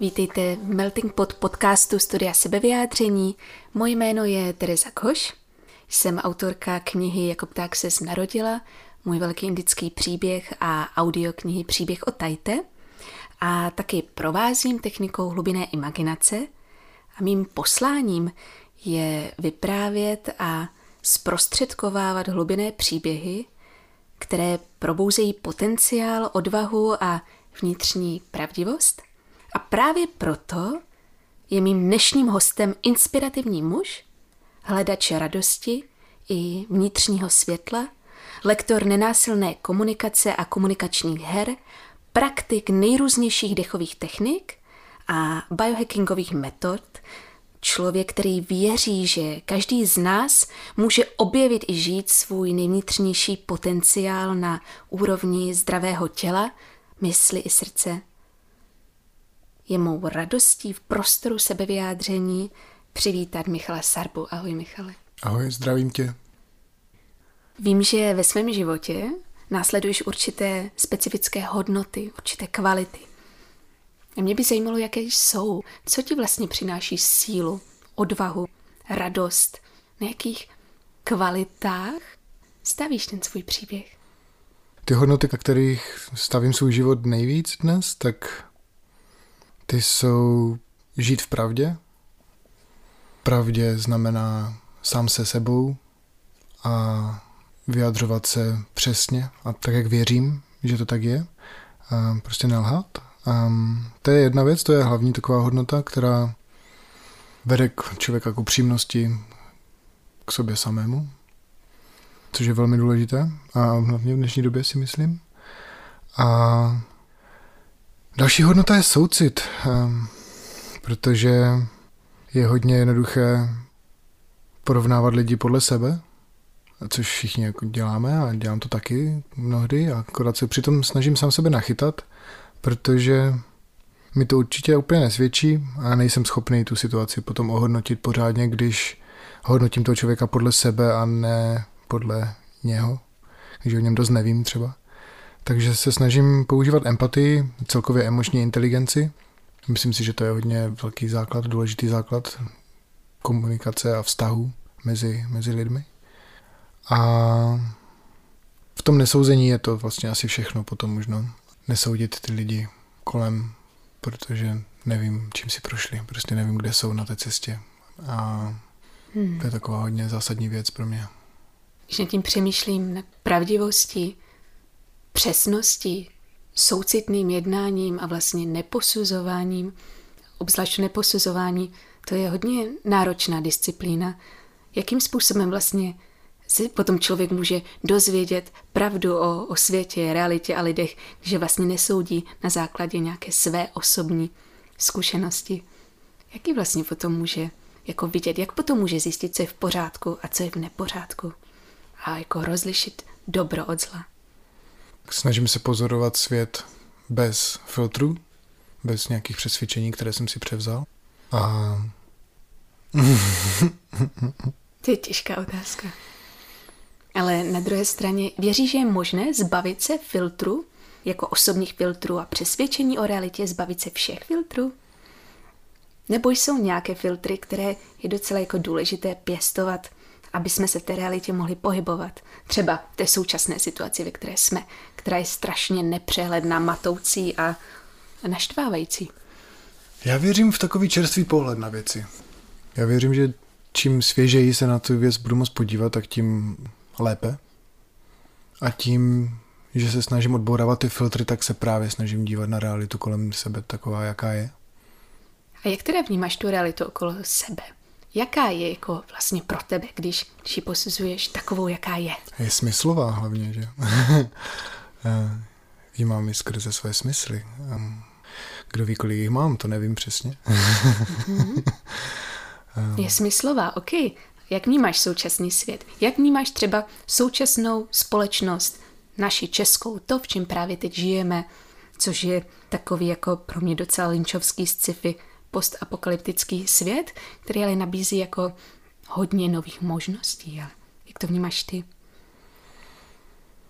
Vítejte v Melting Pot podcastu Studia sebevyjádření. Moje jméno je Teresa Koš. Jsem autorka knihy Jako pták se narodila, můj velký indický příběh a audioknihy Příběh o Tajte. A taky provázím technikou hlubinné imaginace. A mým posláním je vyprávět a zprostředkovávat hlubinné příběhy, které probouzejí potenciál, odvahu a vnitřní pravdivost. A právě proto je mým dnešním hostem inspirativní muž, hledač radosti i vnitřního světla, lektor nenásilné komunikace a komunikačních her, praktik nejrůznějších dechových technik a biohackingových metod, člověk, který věří, že každý z nás může objevit i žít svůj nejvnitřnější potenciál na úrovni zdravého těla, mysli i srdce. Je mou radostí v prostoru sebevyjádření přivítat Michala Sarbu. Ahoj Michale. Ahoj, zdravím tě. Vím, že ve svém životě následuješ určité specifické hodnoty, určité kvality. A mě by zajímalo, jaké jsou. Co ti vlastně přináší sílu, odvahu, radost? Na jakých kvalitách stavíš ten svůj příběh? Ty hodnoty, na kterých stavím svůj život nejvíc dnes, tak ty jsou žít v pravdě. Pravdě znamená sám se sebou a vyjadřovat se přesně a tak, jak věřím, že to tak je. A prostě nelhat. A to je jedna věc, to je hlavní taková hodnota, která vede k člověka k upřímnosti k sobě samému, což je velmi důležité a hlavně v dnešní době si myslím. A další hodnota je soucit, protože je hodně jednoduché porovnávat lidi podle sebe, což všichni jako děláme a dělám to taky mnohdy a akorát se přitom snažím sám sebe nachytat, protože mi to určitě úplně nesvědčí a nejsem schopný tu situaci potom ohodnotit pořádně, když hodnotím toho člověka podle sebe a ne podle něho, když o něm dost nevím třeba. Takže se snažím používat empatii, celkově emoční inteligenci. Myslím si, že to je hodně velký základ, důležitý základ komunikace a vztahu mezi, mezi lidmi. A v tom nesouzení je to vlastně asi všechno potom možno. Nesoudit ty lidi kolem, protože nevím, čím si prošli, prostě nevím, kde jsou na té cestě. A hmm. to je taková hodně zásadní věc pro mě. Když nad tím přemýšlím na pravdivosti, přesnosti, soucitným jednáním a vlastně neposuzováním, obzvlášť neposuzování, to je hodně náročná disciplína. Jakým způsobem vlastně si potom člověk může dozvědět pravdu o, o světě, realitě a lidech, že vlastně nesoudí na základě nějaké své osobní zkušenosti. Jaký vlastně potom může jako vidět, jak potom může zjistit, co je v pořádku a co je v nepořádku a jako rozlišit dobro od zla. Snažím se pozorovat svět bez filtru, bez nějakých přesvědčení, které jsem si převzal. A... to je těžká otázka. Ale na druhé straně věří, že je možné zbavit se filtru, jako osobních filtrů a přesvědčení o realitě, zbavit se všech filtrů? Nebo jsou nějaké filtry, které je docela jako důležité pěstovat, aby jsme se v té realitě mohli pohybovat. Třeba v té současné situaci, ve které jsme, která je strašně nepřehledná, matoucí a naštvávající. Já věřím v takový čerstvý pohled na věci. Já věřím, že čím svěžeji se na tu věc budu moct podívat, tak tím lépe. A tím, že se snažím odbourávat ty filtry, tak se právě snažím dívat na realitu kolem sebe taková, jaká je. A jak teda vnímáš tu realitu okolo sebe? Jaká je jako vlastně pro tebe, když, když ji posuzuješ takovou, jaká je? Je smyslová hlavně, že? Vnímám ji skrze své smysly. Kdo ví, kolik jich mám, to nevím přesně. je smyslová, ok. Jak vnímáš současný svět? Jak vnímáš třeba současnou společnost, naši českou, to, v čem právě teď žijeme, což je takový jako pro mě docela linčovský sci-fi postapokalyptický svět, který ale nabízí jako hodně nových možností. Jak to vnímáš ty?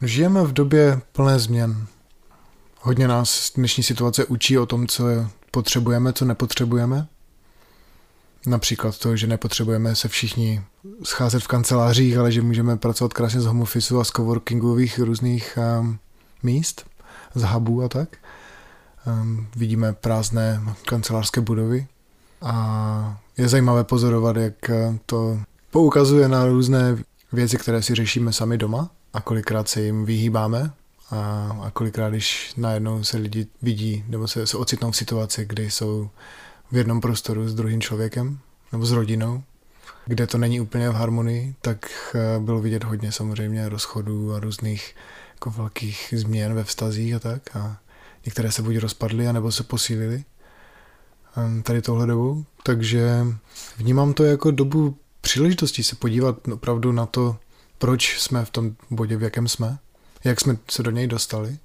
Žijeme v době plné změn. Hodně nás dnešní situace učí o tom, co je potřebujeme, co nepotřebujeme. Například to, že nepotřebujeme se všichni scházet v kancelářích, ale že můžeme pracovat krásně z home a z coworkingových různých um, míst, z hubů a tak. Um, vidíme prázdné kancelářské budovy a je zajímavé pozorovat, jak to poukazuje na různé věci, které si řešíme sami doma a kolikrát se jim vyhýbáme a, a kolikrát, když najednou se lidi vidí nebo se, se ocitnou v situaci, kdy jsou v jednom prostoru s druhým člověkem nebo s rodinou, kde to není úplně v harmonii, tak eh, bylo vidět hodně samozřejmě rozchodů a různých jako velkých změn ve vztazích a tak. A některé se buď rozpadly, anebo se posílily ehm, tady tohle dobu. Takže vnímám to jako dobu příležitostí se podívat opravdu na to, proč jsme v tom bodě, v jakém jsme, jak jsme se do něj dostali,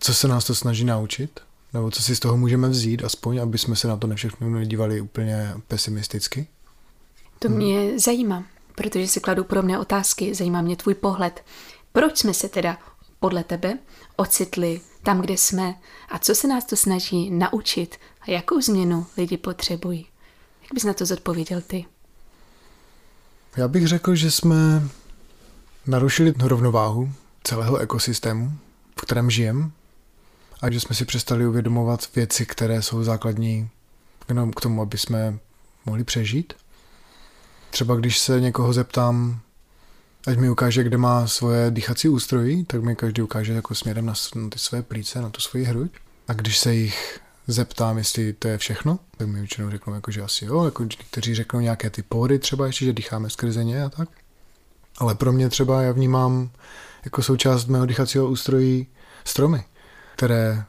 co se nás to snaží naučit, nebo co si z toho můžeme vzít, aspoň, aby jsme se na to nevšechno nedívali úplně pesimisticky. To mě hmm. zajímá, protože si kladu podobné otázky, zajímá mě tvůj pohled. Proč jsme se teda podle tebe ocitli tam, kde jsme a co se nás to snaží naučit a jakou změnu lidi potřebují? Jak bys na to zodpověděl ty? Já bych řekl, že jsme narušili rovnováhu celého ekosystému, v kterém žijeme, a že jsme si přestali uvědomovat věci, které jsou základní jenom k tomu, aby jsme mohli přežít. Třeba když se někoho zeptám, ať mi ukáže, kde má svoje dýchací ústrojí, tak mi každý ukáže jako směrem na, ty své plíce, na tu svoji hruď. A když se jich zeptám, jestli to je všechno, tak mi většinou řeknou, jako, že asi jo, jako někteří řeknou nějaké ty pory třeba ještě, že dýcháme skrze ně a tak. Ale pro mě třeba já vnímám jako součást mého dýchacího ústrojí stromy, které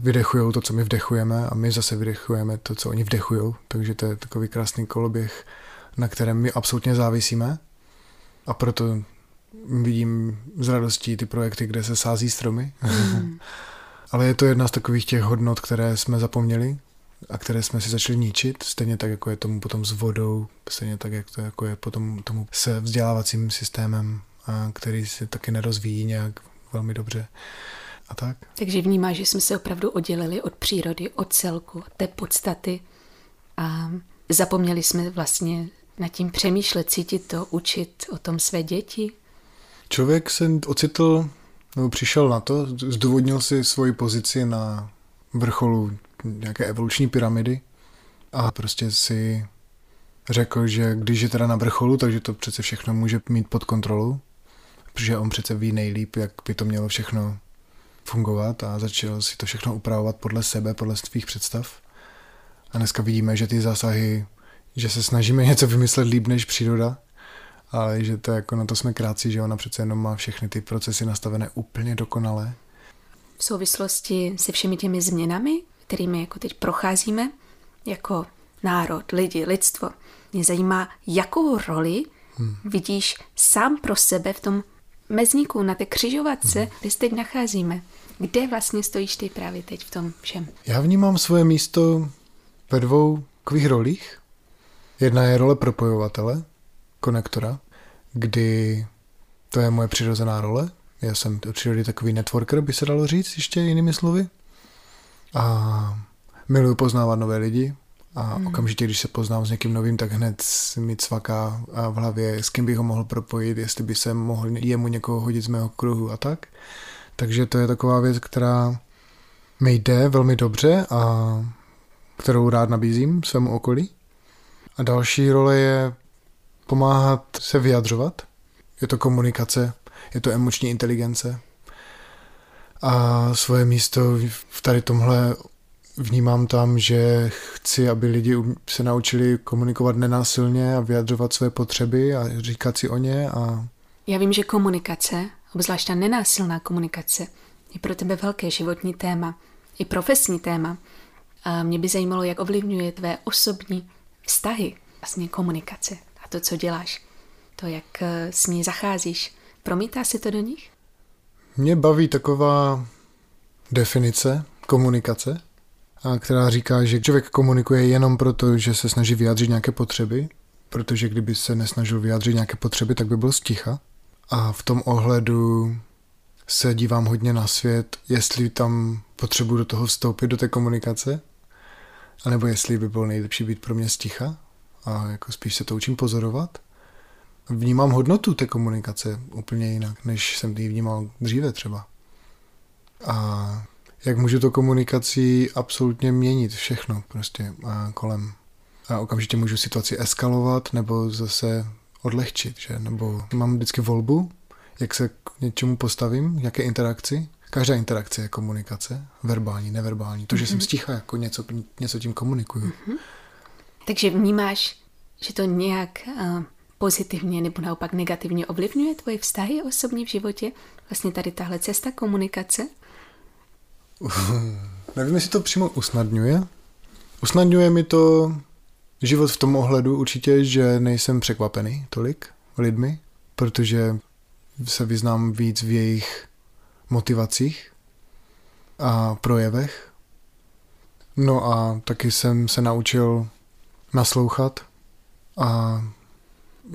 vydechují to, co my vdechujeme a my zase vydechujeme to, co oni vdechují. Takže to je takový krásný koloběh, na kterém my absolutně závisíme. A proto vidím s radostí ty projekty, kde se sází stromy. Mm. Ale je to jedna z takových těch hodnot, které jsme zapomněli a které jsme si začali ničit, stejně tak, jako je tomu potom s vodou, stejně tak, jak to jako je potom tomu se vzdělávacím systémem, a který se taky nerozvíjí nějak velmi dobře. A tak. Takže vnímáš, že jsme se opravdu oddělili od přírody, od celku, té podstaty a zapomněli jsme vlastně nad tím přemýšlet, cítit to, učit o tom své děti? Člověk se ocitl nebo přišel na to, zdůvodnil si svoji pozici na vrcholu nějaké evoluční pyramidy a prostě si řekl, že když je teda na vrcholu, takže to přece všechno může mít pod kontrolou, protože on přece ví nejlíp, jak by to mělo všechno fungovat a začal si to všechno upravovat podle sebe, podle svých představ. A dneska vidíme, že ty zásahy, že se snažíme něco vymyslet líp než příroda, ale že to jako na to jsme kráci, že ona přece jenom má všechny ty procesy nastavené úplně dokonale. V souvislosti se všemi těmi změnami, kterými jako teď procházíme, jako národ, lidi, lidstvo, mě zajímá, jakou roli hmm. vidíš sám pro sebe v tom mezníku, na té křižovatce, hmm. kde se teď nacházíme. Kde vlastně stojíš ty právě teď v tom všem? Já vnímám svoje místo ve dvou takových rolích. Jedna je role propojovatele, konektora, kdy to je moje přirozená role. Já jsem od přírody takový networker, by se dalo říct ještě jinými slovy. A miluji poznávat nové lidi a hmm. okamžitě, když se poznám s někým novým, tak hned mi cvaká v hlavě, s kým bych ho mohl propojit, jestli by se mohl jemu někoho hodit z mého kruhu a tak. Takže to je taková věc, která mi jde velmi dobře a kterou rád nabízím svému okolí. A další role je pomáhat se vyjadřovat. Je to komunikace, je to emoční inteligence. A svoje místo v tady tomhle vnímám tam, že chci, aby lidi se naučili komunikovat nenásilně a vyjadřovat své potřeby a říkat si o ně. A... Já vím, že komunikace, obzvlášť ta nenásilná komunikace, je pro tebe velké životní téma, i profesní téma. A mě by zajímalo, jak ovlivňuje tvé osobní vztahy, vlastně komunikace a to, co děláš, to, jak eh, s ní zacházíš. Promítá se to do nich? Mě baví taková definice komunikace, a která říká, že člověk komunikuje jenom proto, že se snaží vyjádřit nějaké potřeby, protože kdyby se nesnažil vyjádřit nějaké potřeby, tak by byl sticha. A v tom ohledu se dívám hodně na svět, jestli tam potřebuji do toho vstoupit, do té komunikace, anebo jestli by bylo nejlepší být pro mě sticha a jako spíš se to učím pozorovat. Vnímám hodnotu té komunikace úplně jinak, než jsem ji vnímal dříve třeba. A jak můžu to komunikací absolutně měnit všechno prostě a kolem. A okamžitě můžu situaci eskalovat nebo zase odlehčit, že? Nebo mám vždycky volbu, jak se k něčemu postavím, jaké interakci. Každá interakce je komunikace, verbální, neverbální. To, že mm-hmm. jsem sticha, jako něco, něco tím komunikuju. Mm-hmm. Takže vnímáš, že to nějak uh, pozitivně nebo naopak negativně ovlivňuje tvoje vztahy osobní v životě? Vlastně tady tahle cesta komunikace? Nevím, jestli to přímo usnadňuje. Usnadňuje mi to život v tom ohledu určitě, že nejsem překvapený tolik lidmi, protože se vyznám víc v jejich motivacích a projevech. No a taky jsem se naučil naslouchat a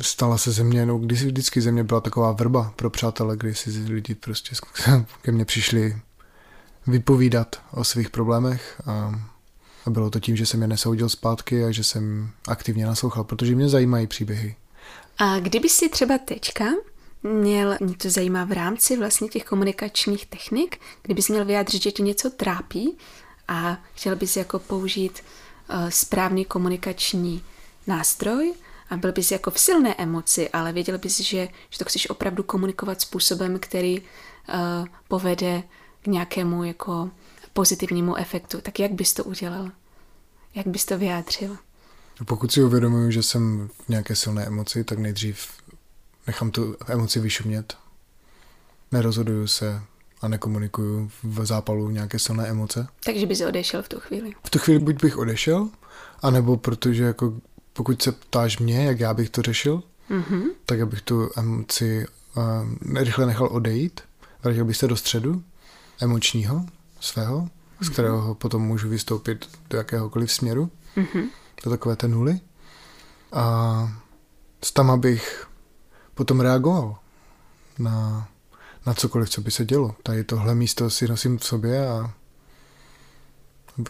stala se ze mě, no když vždycky ze mě byla taková vrba pro přátele, kdy si lidi prostě ke mně přišli vypovídat o svých problémech a, a bylo to tím, že jsem je nesoudil zpátky a že jsem aktivně naslouchal, protože mě zajímají příběhy. A kdyby si třeba teďka měl, mě to zajímá v rámci vlastně těch komunikačních technik, kdybys měl vyjádřit, že tě něco trápí a chtěl bys jako použít uh, správný komunikační nástroj a byl bys jako v silné emoci, ale věděl bys, že, že to chceš opravdu komunikovat způsobem, který uh, povede k nějakému jako pozitivnímu efektu, tak jak bys to udělal? Jak bys to vyjádřil? Pokud si uvědomuji, že jsem v nějaké silné emoci, tak nejdřív nechám tu emoci vyšumět. Nerozhoduju se a nekomunikuju v zápalu nějaké silné emoce. Takže bys odešel v tu chvíli? V tu chvíli buď bych odešel, anebo protože jako pokud se ptáš mě, jak já bych to řešil, mm-hmm. tak abych tu emoci uh, rychle nechal odejít, vrátil bych se do středu emočního svého, mm-hmm. z mhm. kterého potom můžu vystoupit do jakéhokoliv směru, mm-hmm. do takové té nuly. A tam abych potom reagoval na, na cokoliv, co by se dělo. Tady tohle místo si nosím v sobě a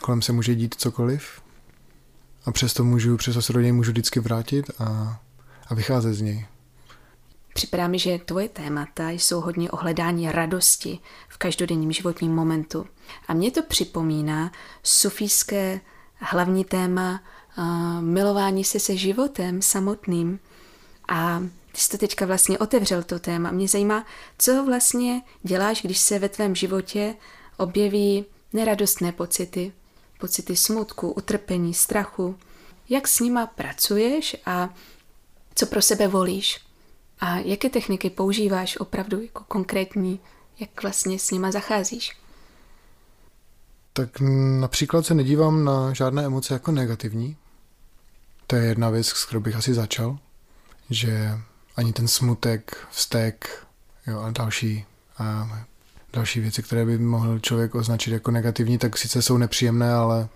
kolem se může dít cokoliv a přesto můžu, přesto se do něj můžu vždycky vrátit a, a vycházet z něj. Připadá mi, že tvoje témata jsou hodně o hledání radosti v každodenním životním momentu. A mě to připomíná sufijské hlavní téma uh, milování se se životem samotným. A ty jsi to teďka vlastně otevřel to téma. Mě zajímá, co vlastně děláš, když se ve tvém životě objeví neradostné pocity, pocity smutku, utrpení, strachu. Jak s nima pracuješ a co pro sebe volíš? A jaké techniky používáš opravdu jako konkrétní, jak vlastně s nima zacházíš? Tak například se nedívám na žádné emoce jako negativní. To je jedna věc, s kterou bych asi začal, že ani ten smutek, vztek jo, a další a další věci, které by mohl člověk označit jako negativní, tak sice jsou nepříjemné, ale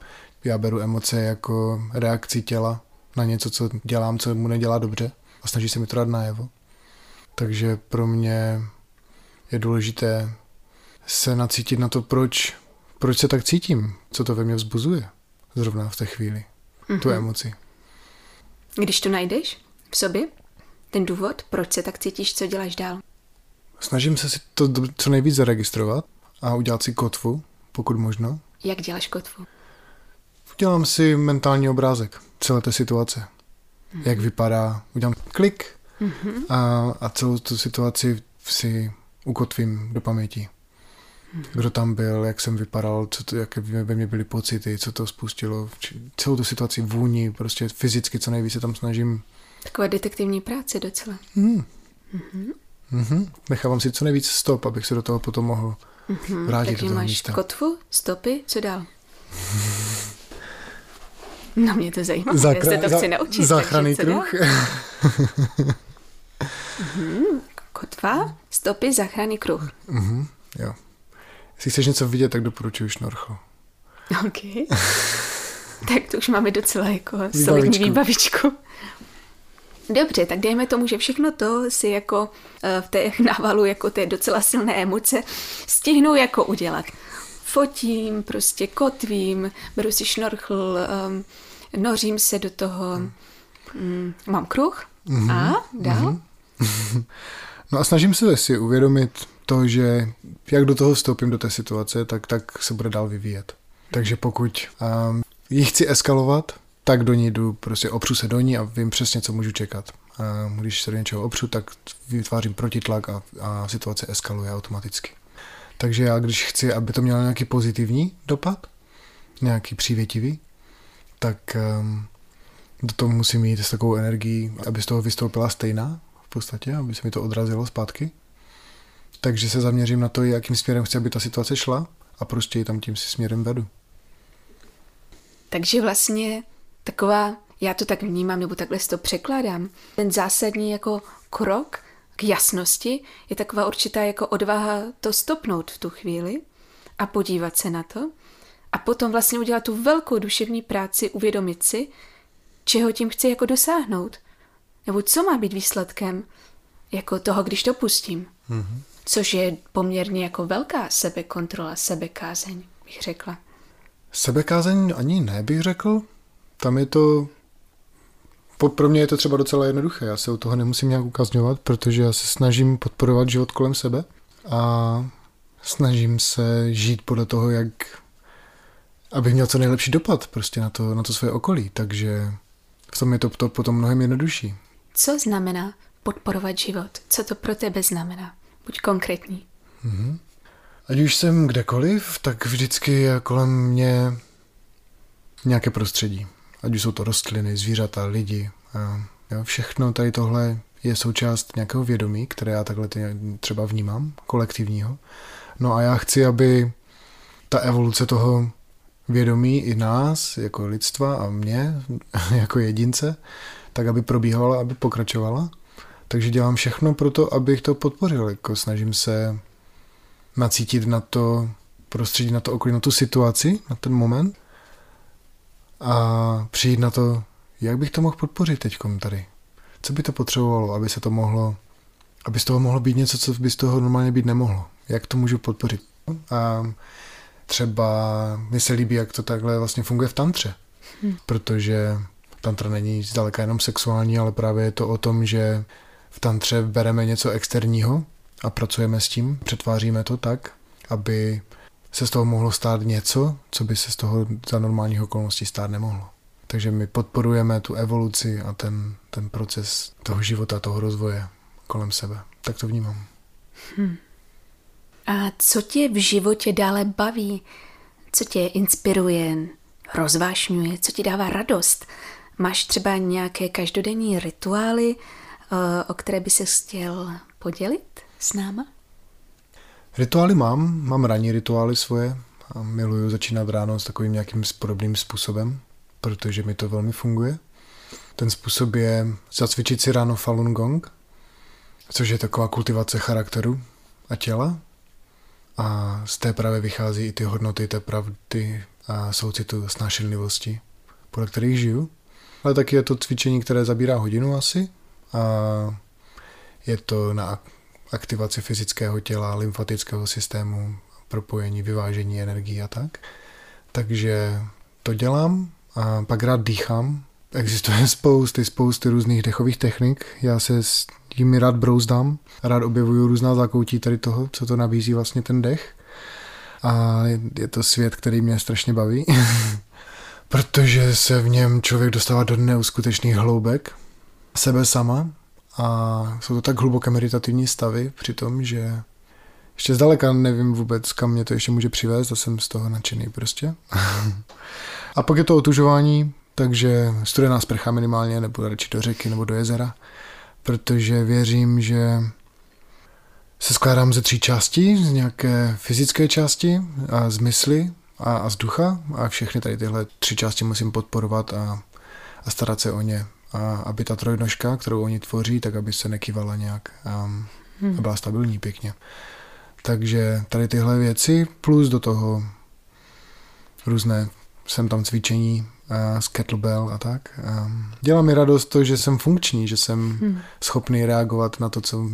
já beru emoce jako reakci těla na něco, co dělám, co mu nedělá dobře a snaží se mi to dát najevo. Takže pro mě je důležité se nacítit na to, proč, proč se tak cítím, co to ve mně vzbuzuje zrovna v té chvíli, mm-hmm. tu mhm. emoci. Když to najdeš v sobě, ten důvod, proč se tak cítíš, co děláš dál? Snažím se si to co nejvíc zaregistrovat a udělat si kotvu, pokud možno. Jak děláš kotvu? Udělám si mentální obrázek celé té situace. Mm-hmm. Jak vypadá, udělám klik mm-hmm. a, a celou tu situaci si ukotvím do paměti. Mm-hmm. Kdo tam byl, jak jsem vypadal, co to, jaké ve mně byly pocity, co to spustilo, celou tu situaci vůni, prostě fyzicky co nejvíce tam snažím. Taková detektivní práce docela. Mm. Mm-hmm. Mm-hmm. Nechávám si co nejvíc stop, abych se do toho potom mohl mm-hmm. vrátit Takže do toho máš místa. kotvu, stopy, co dál? No mě to zajímá, Zakra- já se to chci naučit. Záchranný kruh. mm-hmm. Kotva, stopy, záchranný kruh. Mm-hmm. Jo. Jestli chceš něco vidět, tak doporučuji šnorchl. OK. tak to už máme docela jako solidní výbavičku. Dobře, tak dejme tomu, že všechno to si jako eh, v té návalu, jako té docela silné emoce, stihnu jako udělat. Fotím, prostě kotvím, beru si šnorchl, um, nořím se do toho, um, mám kruh mm-hmm. a dál. Mm-hmm. no a snažím se si uvědomit to, že jak do toho vstoupím do té situace, tak, tak se bude dál vyvíjet. Takže pokud um, ji chci eskalovat, tak do ní jdu, prostě opřu se do ní a vím přesně, co můžu čekat. A když se do něčeho opřu, tak vytvářím protitlak a, a situace eskaluje automaticky. Takže já, když chci, aby to mělo nějaký pozitivní dopad, nějaký přívětivý, tak um, do toho musím mít s takovou energií, aby z toho vystoupila stejná v podstatě, aby se mi to odrazilo zpátky. Takže se zaměřím na to, jakým směrem chci, aby ta situace šla a prostě ji tam tím si směrem vedu. Takže vlastně taková, já to tak vnímám, nebo takhle si to překládám, ten zásadní jako krok k jasnosti je taková určitá jako odvaha to stopnout v tu chvíli a podívat se na to a potom vlastně udělat tu velkou duševní práci, uvědomit si, čeho tím chci jako dosáhnout. Nebo co má být výsledkem jako toho, když to pustím. Mm-hmm. Což je poměrně jako velká sebekontrola, sebekázeň, bych řekla. Sebekázeň ani ne, bych řekl. Tam je to... Pro mě je to třeba docela jednoduché. Já se u toho nemusím nějak ukazňovat, protože já se snažím podporovat život kolem sebe a snažím se žít podle toho, jak abych měl co nejlepší dopad prostě na to, na to své okolí. Takže v tom je to, to potom mnohem jednodušší. Co znamená podporovat život? Co to pro tebe znamená? Buď konkrétní. Mm-hmm. Ať už jsem kdekoliv, tak vždycky je kolem mě nějaké prostředí. Ať už jsou to rostliny, zvířata, lidi. A jo, všechno tady tohle je součást nějakého vědomí, které já takhle třeba vnímám, kolektivního. No a já chci, aby ta evoluce toho vědomí i nás, jako lidstva a mě, jako jedince, tak aby probíhala, aby pokračovala. Takže dělám všechno pro to, abych to podpořil. Jako snažím se nacítit na to prostředí, na to okolí, na tu situaci, na ten moment a přijít na to, jak bych to mohl podpořit teď tady. Co by to potřebovalo, aby se to mohlo, aby z toho mohlo být něco, co by z toho normálně být nemohlo. Jak to můžu podpořit. A třeba mi se líbí, jak to takhle vlastně funguje v tantře. Hmm. Protože tantra není zdaleka jenom sexuální, ale právě je to o tom, že v tantře bereme něco externího a pracujeme s tím, přetváříme to tak, aby se z toho mohlo stát něco, co by se z toho za normálních okolností stát nemohlo. Takže my podporujeme tu evoluci a ten, ten proces toho života, toho rozvoje kolem sebe. Tak to vnímám. Hmm. A co tě v životě dále baví? Co tě inspiruje, rozvášňuje? Co ti dává radost? Máš třeba nějaké každodenní rituály, eh, o které by se chtěl podělit s náma? Rituály mám, mám ranní rituály svoje a miluju začínat ráno s takovým nějakým podobným způsobem, protože mi to velmi funguje. Ten způsob je zacvičit si ráno Falun Gong, což je taková kultivace charakteru a těla. A z té právě vychází i ty hodnoty té pravdy a soucitu a snášenlivosti, podle kterých žiju. Ale taky je to cvičení, které zabírá hodinu asi a je to na aktivaci fyzického těla, lymfatického systému, propojení, vyvážení energií a tak. Takže to dělám a pak rád dýchám. Existuje spousty, spousty různých dechových technik. Já se s nimi rád brouzdám. Rád objevuju různá zákoutí tady toho, co to nabízí vlastně ten dech. A je to svět, který mě strašně baví. Protože se v něm člověk dostává do neuskutečných hloubek sebe sama a jsou to tak hluboké meditativní stavy při tom, že ještě zdaleka nevím vůbec, kam mě to ještě může přivést a jsem z toho nadšený prostě. a pak je to otužování, takže studená sprcha minimálně, nebo radši do řeky nebo do jezera, protože věřím, že se skládám ze tří částí, z nějaké fyzické části a z mysli a, a z ducha a všechny tady tyhle tři části musím podporovat a, a starat se o ně a aby ta trojnožka, kterou oni tvoří, tak aby se nekývala nějak um, hmm. a byla stabilní pěkně. Takže tady tyhle věci plus do toho různé sem tam cvičení z kettlebell a tak. Dělá mi radost to, že jsem funkční, že jsem hmm. schopný reagovat na to, co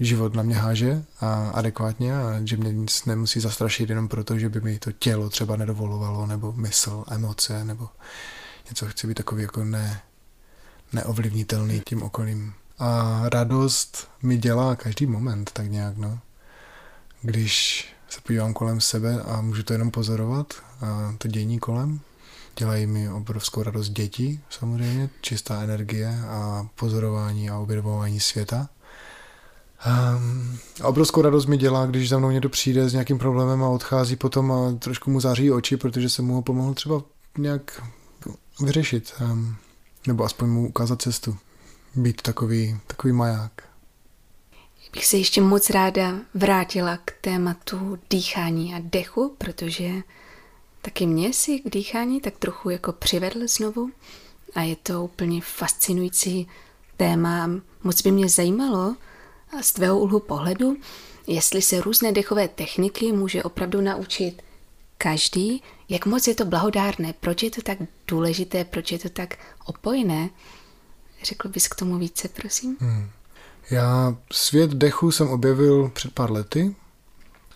život na mě háže a adekvátně a že mě nic nemusí zastrašit jenom proto, že by mi to tělo třeba nedovolovalo, nebo mysl, emoce, nebo něco chci být takový jako ne, neovlivnitelný tím okolím. A radost mi dělá každý moment, tak nějak, no. Když se podívám kolem sebe a můžu to jenom pozorovat, a to dění kolem, dělají mi obrovskou radost děti, samozřejmě, čistá energie a pozorování a objevování světa. Um, a obrovskou radost mi dělá, když za mnou někdo přijde s nějakým problémem a odchází potom a trošku mu září oči, protože jsem mu pomohl třeba nějak vyřešit. Um, nebo aspoň mu ukázat cestu. Být takový, takový maják. Bych se ještě moc ráda vrátila k tématu dýchání a dechu, protože taky mě si k dýchání tak trochu jako přivedl znovu a je to úplně fascinující téma. Moc by mě zajímalo z tvého úhlu pohledu, jestli se různé dechové techniky může opravdu naučit každý, jak moc je to blahodárné, proč je to tak důležité, proč je to tak opojné. Řekl bys k tomu více, prosím? Hmm. Já svět dechu jsem objevil před pár lety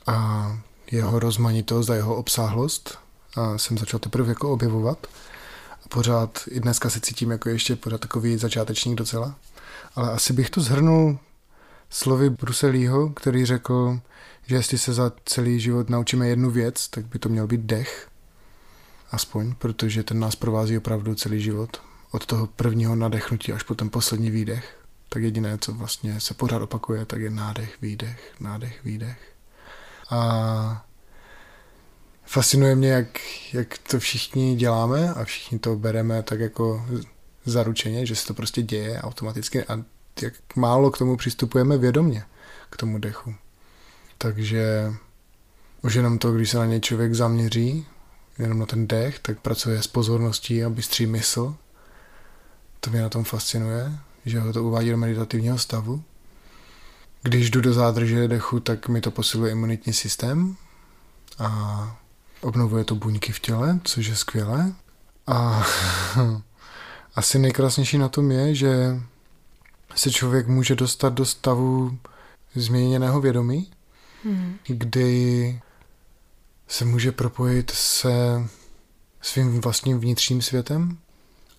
a jeho rozmanitost a jeho obsáhlost a jsem začal teprve jako objevovat. A pořád, i dneska se cítím jako ještě pořád takový začátečník docela. Ale asi bych to zhrnul slovy Bruselího, který řekl, že jestli se za celý život naučíme jednu věc, tak by to měl být dech. Aspoň, protože ten nás provází opravdu celý život. Od toho prvního nadechnutí až po ten poslední výdech. Tak jediné, co vlastně se pořád opakuje, tak je nádech, výdech, nádech, výdech. A fascinuje mě, jak, jak to všichni děláme a všichni to bereme tak jako zaručeně, že se to prostě děje automaticky a jak málo k tomu přistupujeme vědomně, k tomu dechu. Takže už jenom to, když se na něj člověk zaměří, jenom na ten dech, tak pracuje s pozorností a bystří mysl. To mě na tom fascinuje, že ho to uvádí do meditativního stavu. Když jdu do zádrže dechu, tak mi to posiluje imunitní systém a obnovuje to buňky v těle, což je skvělé. A asi nejkrásnější na tom je, že se člověk může dostat do stavu změněného vědomí, hmm. kdy se může propojit se svým vlastním vnitřním světem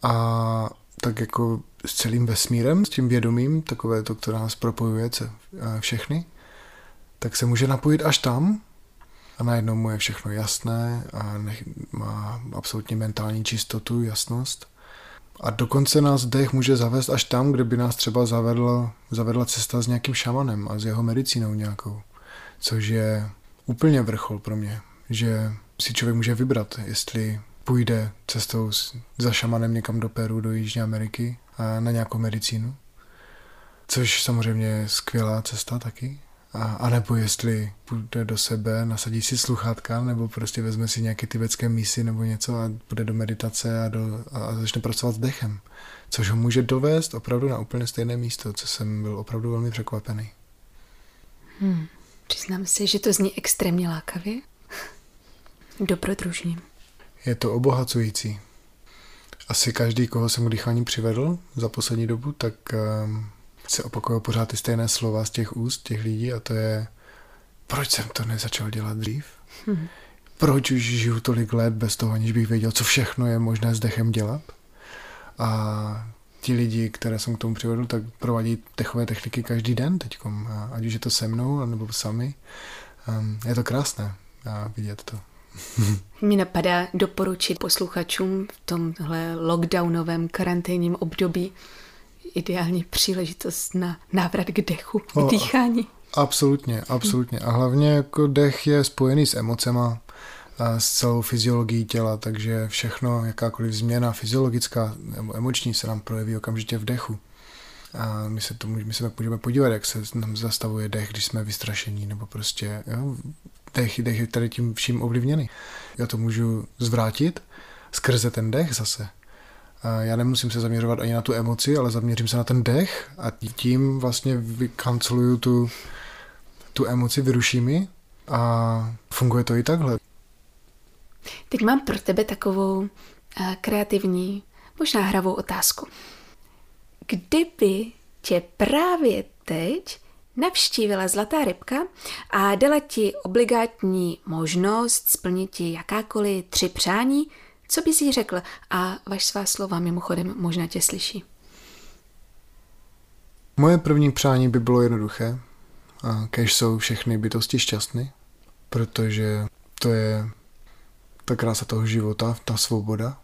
a tak jako s celým vesmírem, s tím vědomím, takové to, které nás propojuje všechny, tak se může napojit až tam a najednou mu je všechno jasné a má absolutně mentální čistotu, jasnost. A dokonce nás dech může zavést až tam, kde by nás třeba zavedla, zavedla cesta s nějakým šamanem a s jeho medicínou nějakou. Což je úplně vrchol pro mě, že si člověk může vybrat, jestli půjde cestou za šamanem někam do Peru, do Jižní Ameriky a na nějakou medicínu. Což samozřejmě je skvělá cesta taky. A, a nebo jestli půjde do sebe, nasadí si sluchátka, nebo prostě vezme si nějaké tibetské mísy nebo něco a půjde do meditace a, do, a začne pracovat s dechem. Což ho může dovést opravdu na úplně stejné místo, co jsem byl opravdu velmi překvapený. Hmm. Přiznám se, že to zní extrémně lákavě. Dobrodružně. Je to obohacující. Asi každý, koho jsem k dýchání přivedl za poslední dobu, tak um, se opakují pořád ty stejné slova z těch úst těch lidí a to je proč jsem to nezačal dělat dřív? Hmm. Proč už žiju tolik let bez toho, aniž bych věděl, co všechno je možné s dechem dělat? A ti lidi, které jsem k tomu přivedl, tak provádí dechové techniky každý den teď, ať už je to se mnou, nebo sami. Um, je to krásné vidět to. Mi napadá doporučit posluchačům v tomhle lockdownovém karanténním období ideální příležitost na návrat k dechu, k dýchání. Absolutně, absolutně. A hlavně jako dech je spojený s emocema, s celou fyziologií těla, takže všechno, jakákoliv změna fyziologická nebo emoční se nám projeví okamžitě v dechu. A my se, to, my se můžeme podívat, jak se nám zastavuje dech, když jsme vystrašení, nebo prostě jo, dech, dech je tady tím vším ovlivněný. Já to můžu zvrátit skrze ten dech zase. A já nemusím se zaměřovat ani na tu emoci, ale zaměřím se na ten dech a tím vlastně vykanceluju tu, tu emoci, vyruším ji a funguje to i takhle. Teď mám pro tebe takovou kreativní, možná hravou otázku. Kdyby tě právě teď navštívila zlatá rybka a dala ti obligátní možnost splnit ti jakákoliv tři přání, co bys jí řekl? A vaš svá slova mimochodem možná tě slyší. Moje první přání by bylo jednoduché. Kež jsou všechny bytosti šťastny, protože to je ta krása toho života, ta svoboda.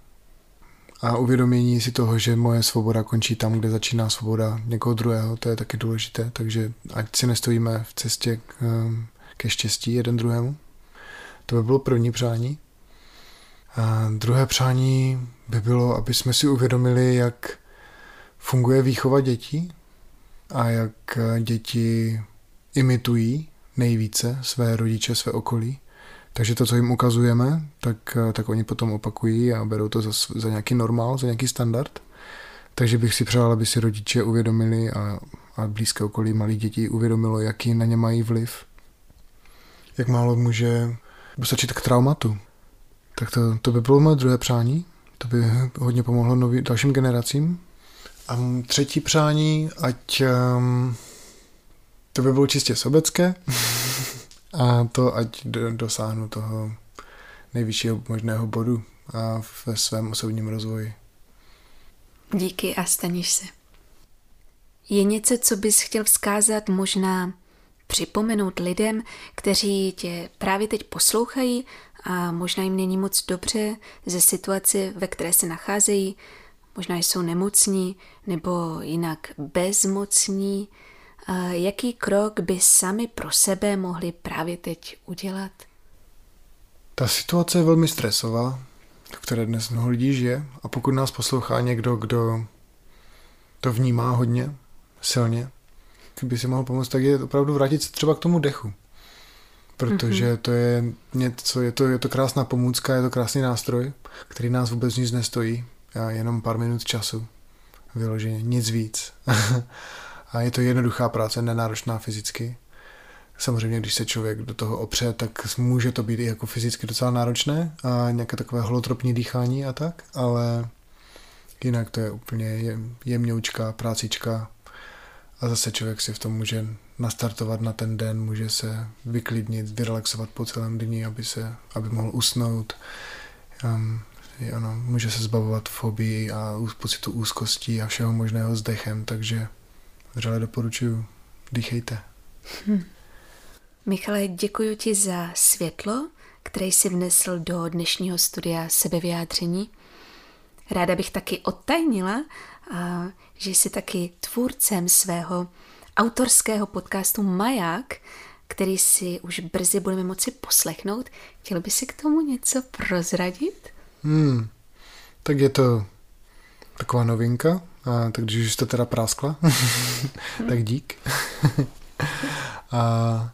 A uvědomění si toho, že moje svoboda končí tam, kde začíná svoboda někoho druhého, to je taky důležité, takže ať si nestojíme v cestě k, ehm, ke štěstí jeden druhému. To by bylo první přání. A druhé přání by bylo, aby jsme si uvědomili, jak funguje výchova dětí a jak děti imitují nejvíce své rodiče, své okolí. Takže to, co jim ukazujeme, tak, tak oni potom opakují a berou to za, za nějaký normál, za nějaký standard. Takže bych si přál, aby si rodiče uvědomili a, a blízké okolí malých dětí uvědomilo, jaký na ně mají vliv. Jak málo může stačit k traumatu. Tak to, to by bylo moje druhé přání. To by hodně pomohlo nový, dalším generacím. A třetí přání, ať um, to by bylo čistě sobecké. a to, ať dosáhnu toho nejvyššího možného bodu a ve svém osobním rozvoji. Díky a staníš se. Je něco, co bys chtěl vzkázat, možná připomenout lidem, kteří tě právě teď poslouchají a možná jim není moc dobře ze situace, ve které se nacházejí, možná jsou nemocní nebo jinak bezmocní. Jaký krok by sami pro sebe mohli právě teď udělat? Ta situace je velmi stresová, v které dnes mnoho lidí žije a pokud nás poslouchá někdo, kdo to vnímá hodně, silně, by si mohl pomoct, tak je opravdu vrátit se třeba k tomu dechu protože mm-hmm. to je něco, je to, je to krásná pomůcka, je to krásný nástroj, který nás vůbec nic nestojí, a jenom pár minut času, vyloženě, nic víc. a je to jednoduchá práce, nenáročná fyzicky. Samozřejmě, když se člověk do toho opře, tak může to být i jako fyzicky docela náročné a nějaké takové holotropní dýchání a tak, ale jinak to je úplně jemňoučká prácička a zase člověk si v tom může nastartovat na ten den, může se vyklidnit, vyrelaxovat po celém dni, aby, se, aby mohl usnout. Um, ano, může se zbavovat fobii a pocitu úzkostí a všeho možného s dechem, takže vřele doporučuji, dýchejte. Hm. Michale, děkuji ti za světlo, které jsi vnesl do dnešního studia sebevyjádření. Ráda bych taky odtajnila, že jsi taky tvůrcem svého autorského podcastu Maják, který si už brzy budeme moci poslechnout. Chtěl by si k tomu něco prozradit? Hmm, tak je to taková novinka, a, tak když už to teda práskla, tak dík. a,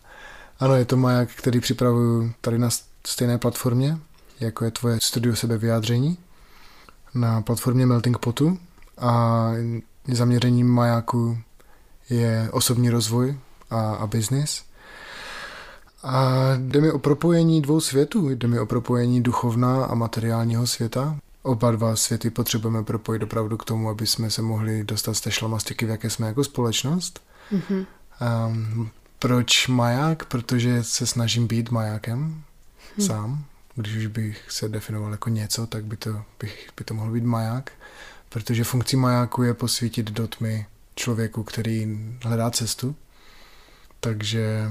ano, je to maják, který připravuju tady na stejné platformě, jako je tvoje studio sebevyjádření, na platformě Melting Potu a zaměřením majáku je osobní rozvoj a, a biznis. A jde mi o propojení dvou světů. Jde mi o propojení duchovna a materiálního světa. Oba dva světy potřebujeme propojit opravdu k tomu, aby jsme se mohli dostat z té šlamastiky, v jaké jsme jako společnost. Mm-hmm. Um, proč maják? Protože se snažím být majákem hmm. sám. Když už bych se definoval jako něco, tak by to, bych, by to mohl být maják. Protože funkcí majáku je posvítit do tmy člověku, který hledá cestu. Takže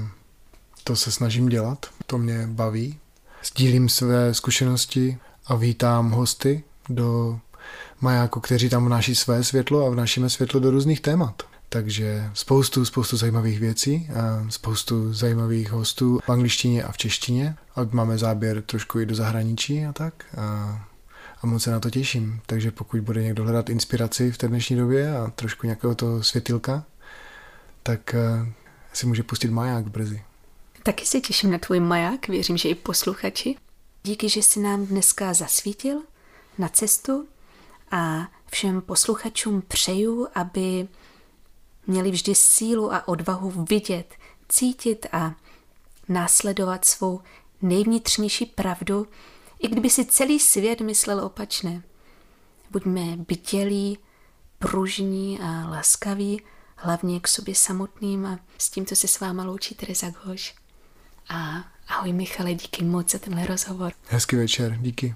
to se snažím dělat, to mě baví. Sdílím své zkušenosti a vítám hosty do majáku, kteří tam vnáší své světlo a vnášíme světlo do různých témat. Takže spoustu, spoustu zajímavých věcí, a spoustu zajímavých hostů v angličtině a v češtině. A máme záběr trošku i do zahraničí a tak. A a moc se na to těším. Takže pokud bude někdo hledat inspiraci v té dnešní době a trošku nějakého toho světilka, tak uh, si může pustit maják brzy. Taky se těším na tvůj maják, věřím, že i posluchači. Díky, že jsi nám dneska zasvítil na cestu a všem posluchačům přeju, aby měli vždy sílu a odvahu vidět, cítit a následovat svou nejvnitřnější pravdu, i kdyby si celý svět myslel opačné. Buďme bytělí, pružní a laskaví, hlavně k sobě samotným a s tím, co se s váma loučí Teresa Goš. A ahoj Michale, díky moc za tenhle rozhovor. Hezký večer, díky.